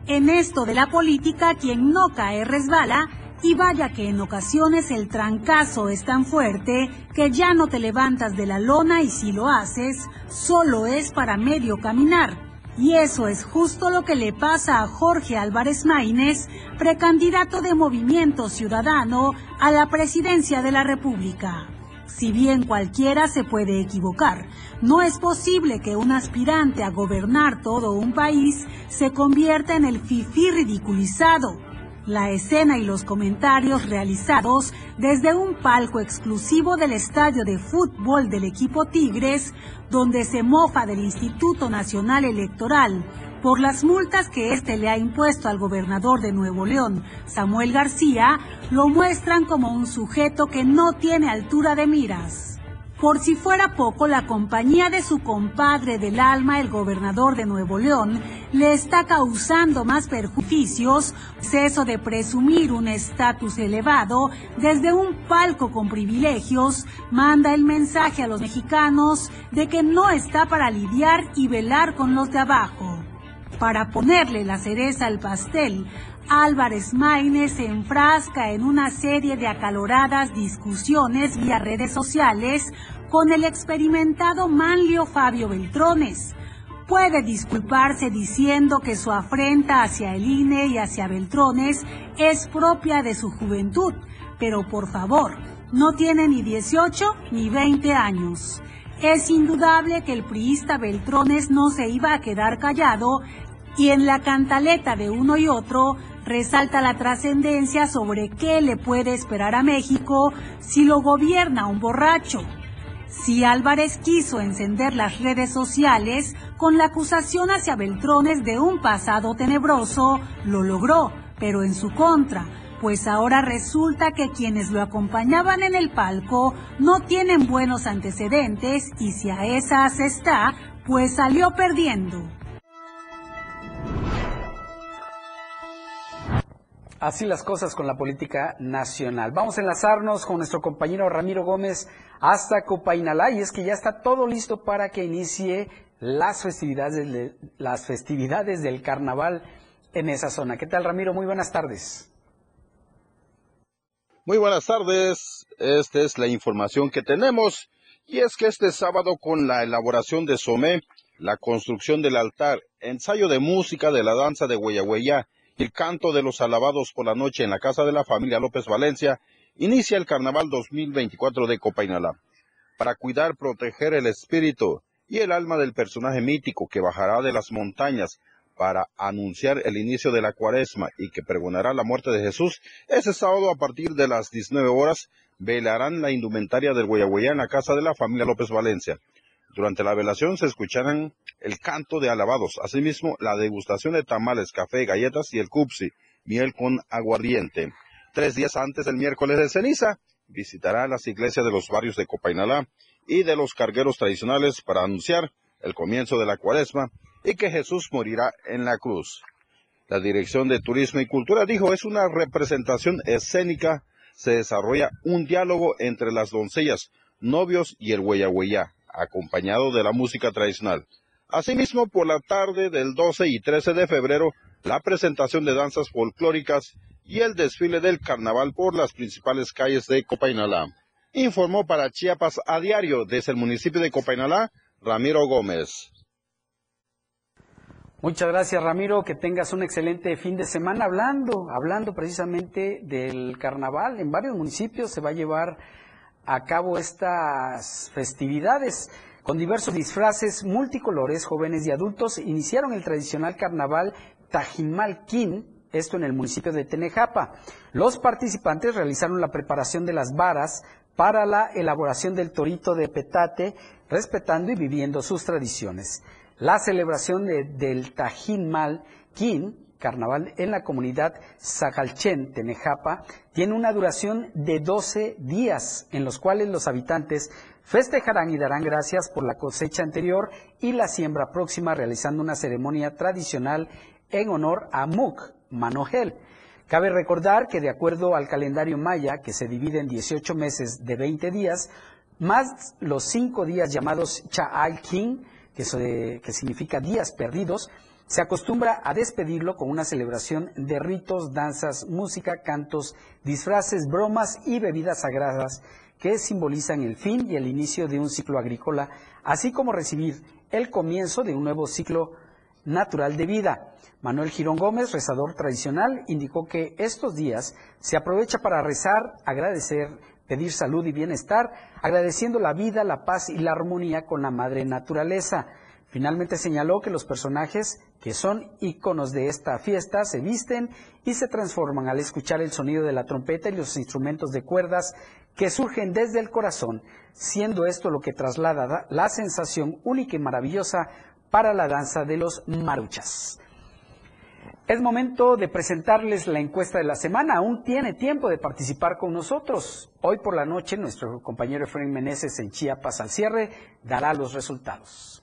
En esto de la política, quien no cae resbala, y vaya que en ocasiones el trancazo es tan fuerte que ya no te levantas de la lona y si lo haces, solo es para medio caminar. Y eso es justo lo que le pasa a Jorge Álvarez Maínez, precandidato de Movimiento Ciudadano a la presidencia de la República. Si bien cualquiera se puede equivocar, no es posible que un aspirante a gobernar todo un país se convierta en el fifí ridiculizado. La escena y los comentarios realizados desde un palco exclusivo del estadio de fútbol del equipo Tigres, donde se mofa del Instituto Nacional Electoral por las multas que éste le ha impuesto al gobernador de Nuevo León, Samuel García, lo muestran como un sujeto que no tiene altura de miras. Por si fuera poco, la compañía de su compadre del alma, el gobernador de Nuevo León, le está causando más perjuicios, eso de presumir un estatus elevado desde un palco con privilegios, manda el mensaje a los mexicanos de que no está para lidiar y velar con los de abajo. Para ponerle la cereza al pastel, Álvarez Maínez se enfrasca en una serie de acaloradas discusiones vía redes sociales con el experimentado Manlio Fabio Beltrones. Puede disculparse diciendo que su afrenta hacia el INE y hacia Beltrones es propia de su juventud, pero por favor, no tiene ni 18 ni 20 años. Es indudable que el priista Beltrones no se iba a quedar callado y en la cantaleta de uno y otro resalta la trascendencia sobre qué le puede esperar a México si lo gobierna un borracho. Si Álvarez quiso encender las redes sociales con la acusación hacia Beltrones de un pasado tenebroso, lo logró, pero en su contra, pues ahora resulta que quienes lo acompañaban en el palco no tienen buenos antecedentes y si a esas está, pues salió perdiendo. Así las cosas con la política nacional. Vamos a enlazarnos con nuestro compañero Ramiro Gómez hasta Copainalá y es que ya está todo listo para que inicie las festividades, de- las festividades del carnaval en esa zona. ¿Qué tal Ramiro? Muy buenas tardes. Muy buenas tardes, esta es la información que tenemos y es que este sábado con la elaboración de Somé, la construcción del altar, ensayo de música de la danza de Hueyahueya y el canto de los alabados por la noche en la casa de la familia López Valencia, inicia el Carnaval 2024 de Copainalá. Para cuidar, proteger el espíritu y el alma del personaje mítico que bajará de las montañas para anunciar el inicio de la cuaresma y que pregonará la muerte de Jesús, ese sábado a partir de las 19 horas velarán la indumentaria del Guayaguayá en la casa de la familia López Valencia. Durante la velación se escucharán el canto de alabados, asimismo la degustación de tamales, café, galletas y el cupsi, miel con aguardiente. Tres días antes del miércoles de ceniza, visitará las iglesias de los barrios de Copainalá y de los cargueros tradicionales para anunciar el comienzo de la cuaresma y que Jesús morirá en la cruz. La Dirección de Turismo y Cultura dijo es una representación escénica, se desarrolla un diálogo entre las doncellas, novios y el hueyahueyá, acompañado de la música tradicional. Asimismo, por la tarde del 12 y 13 de febrero, la presentación de danzas folclóricas y el desfile del carnaval por las principales calles de Copainalá. Informó para Chiapas a diario desde el municipio de Copainalá, Ramiro Gómez. Muchas gracias Ramiro, que tengas un excelente fin de semana hablando, hablando precisamente del carnaval. En varios municipios se va a llevar a cabo estas festividades con diversos disfraces multicolores, jóvenes y adultos iniciaron el tradicional carnaval Tajimalquín, esto en el municipio de Tenejapa. Los participantes realizaron la preparación de las varas para la elaboración del torito de petate, respetando y viviendo sus tradiciones. La celebración de- del Tajimal Quín, carnaval en la comunidad Zajalchen, Tenejapa, tiene una duración de 12 días, en los cuales los habitantes festejarán y darán gracias por la cosecha anterior y la siembra próxima, realizando una ceremonia tradicional en honor a Muk, Manogel. Cabe recordar que de acuerdo al calendario maya, que se divide en 18 meses de 20 días, más los cinco días llamados Cha'al King, que significa días perdidos, se acostumbra a despedirlo con una celebración de ritos, danzas, música, cantos, disfraces, bromas y bebidas sagradas que simbolizan el fin y el inicio de un ciclo agrícola, así como recibir el comienzo de un nuevo ciclo natural de vida. Manuel Girón Gómez, rezador tradicional, indicó que estos días se aprovecha para rezar, agradecer, pedir salud y bienestar, agradeciendo la vida, la paz y la armonía con la madre naturaleza. Finalmente señaló que los personajes que son íconos de esta fiesta se visten y se transforman al escuchar el sonido de la trompeta y los instrumentos de cuerdas que surgen desde el corazón, siendo esto lo que traslada la sensación única y maravillosa para la danza de los maruchas. Es momento de presentarles la encuesta de la semana. Aún tiene tiempo de participar con nosotros. Hoy por la noche nuestro compañero Efraín Meneses en Chiapas al cierre dará los resultados.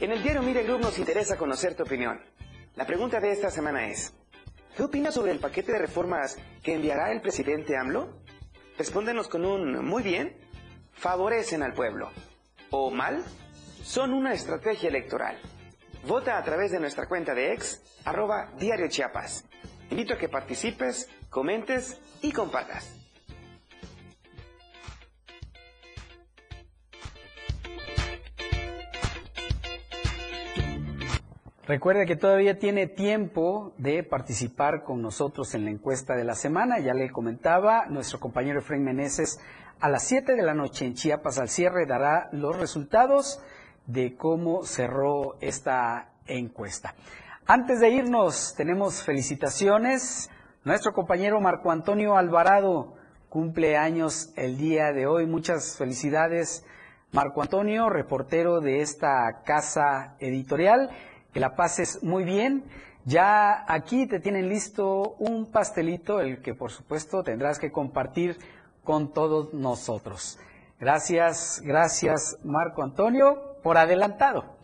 En el diario Mire Group nos interesa conocer tu opinión. La pregunta de esta semana es, ¿qué opinas sobre el paquete de reformas que enviará el presidente AMLO? Respóndenos con un muy bien, favorecen al pueblo. O mal, son una estrategia electoral. Vota a través de nuestra cuenta de ex, arroba diario Chiapas. Invito a que participes, comentes y compartas. Recuerde que todavía tiene tiempo de participar con nosotros en la encuesta de la semana. Ya le comentaba, nuestro compañero Efraín Meneses a las 7 de la noche en Chiapas al cierre dará los resultados de cómo cerró esta encuesta. Antes de irnos, tenemos felicitaciones. Nuestro compañero Marco Antonio Alvarado cumple años el día de hoy. Muchas felicidades, Marco Antonio, reportero de esta casa editorial. Que la pases muy bien. Ya aquí te tienen listo un pastelito, el que por supuesto tendrás que compartir con todos nosotros. Gracias, gracias Marco Antonio por adelantado.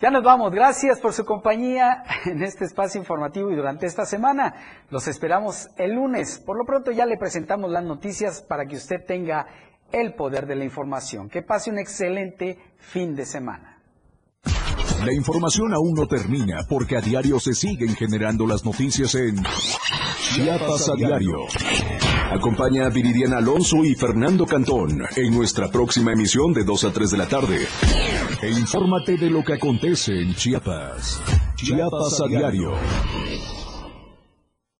Ya nos vamos. Gracias por su compañía en este espacio informativo y durante esta semana. Los esperamos el lunes. Por lo pronto ya le presentamos las noticias para que usted tenga el poder de la información. Que pase un excelente fin de semana. La información aún no termina porque a diario se siguen generando las noticias en Chiapas a diario. Acompaña a Viridiana Alonso y Fernando Cantón en nuestra próxima emisión de 2 a 3 de la tarde. E infórmate de lo que acontece en Chiapas. Chiapas a diario.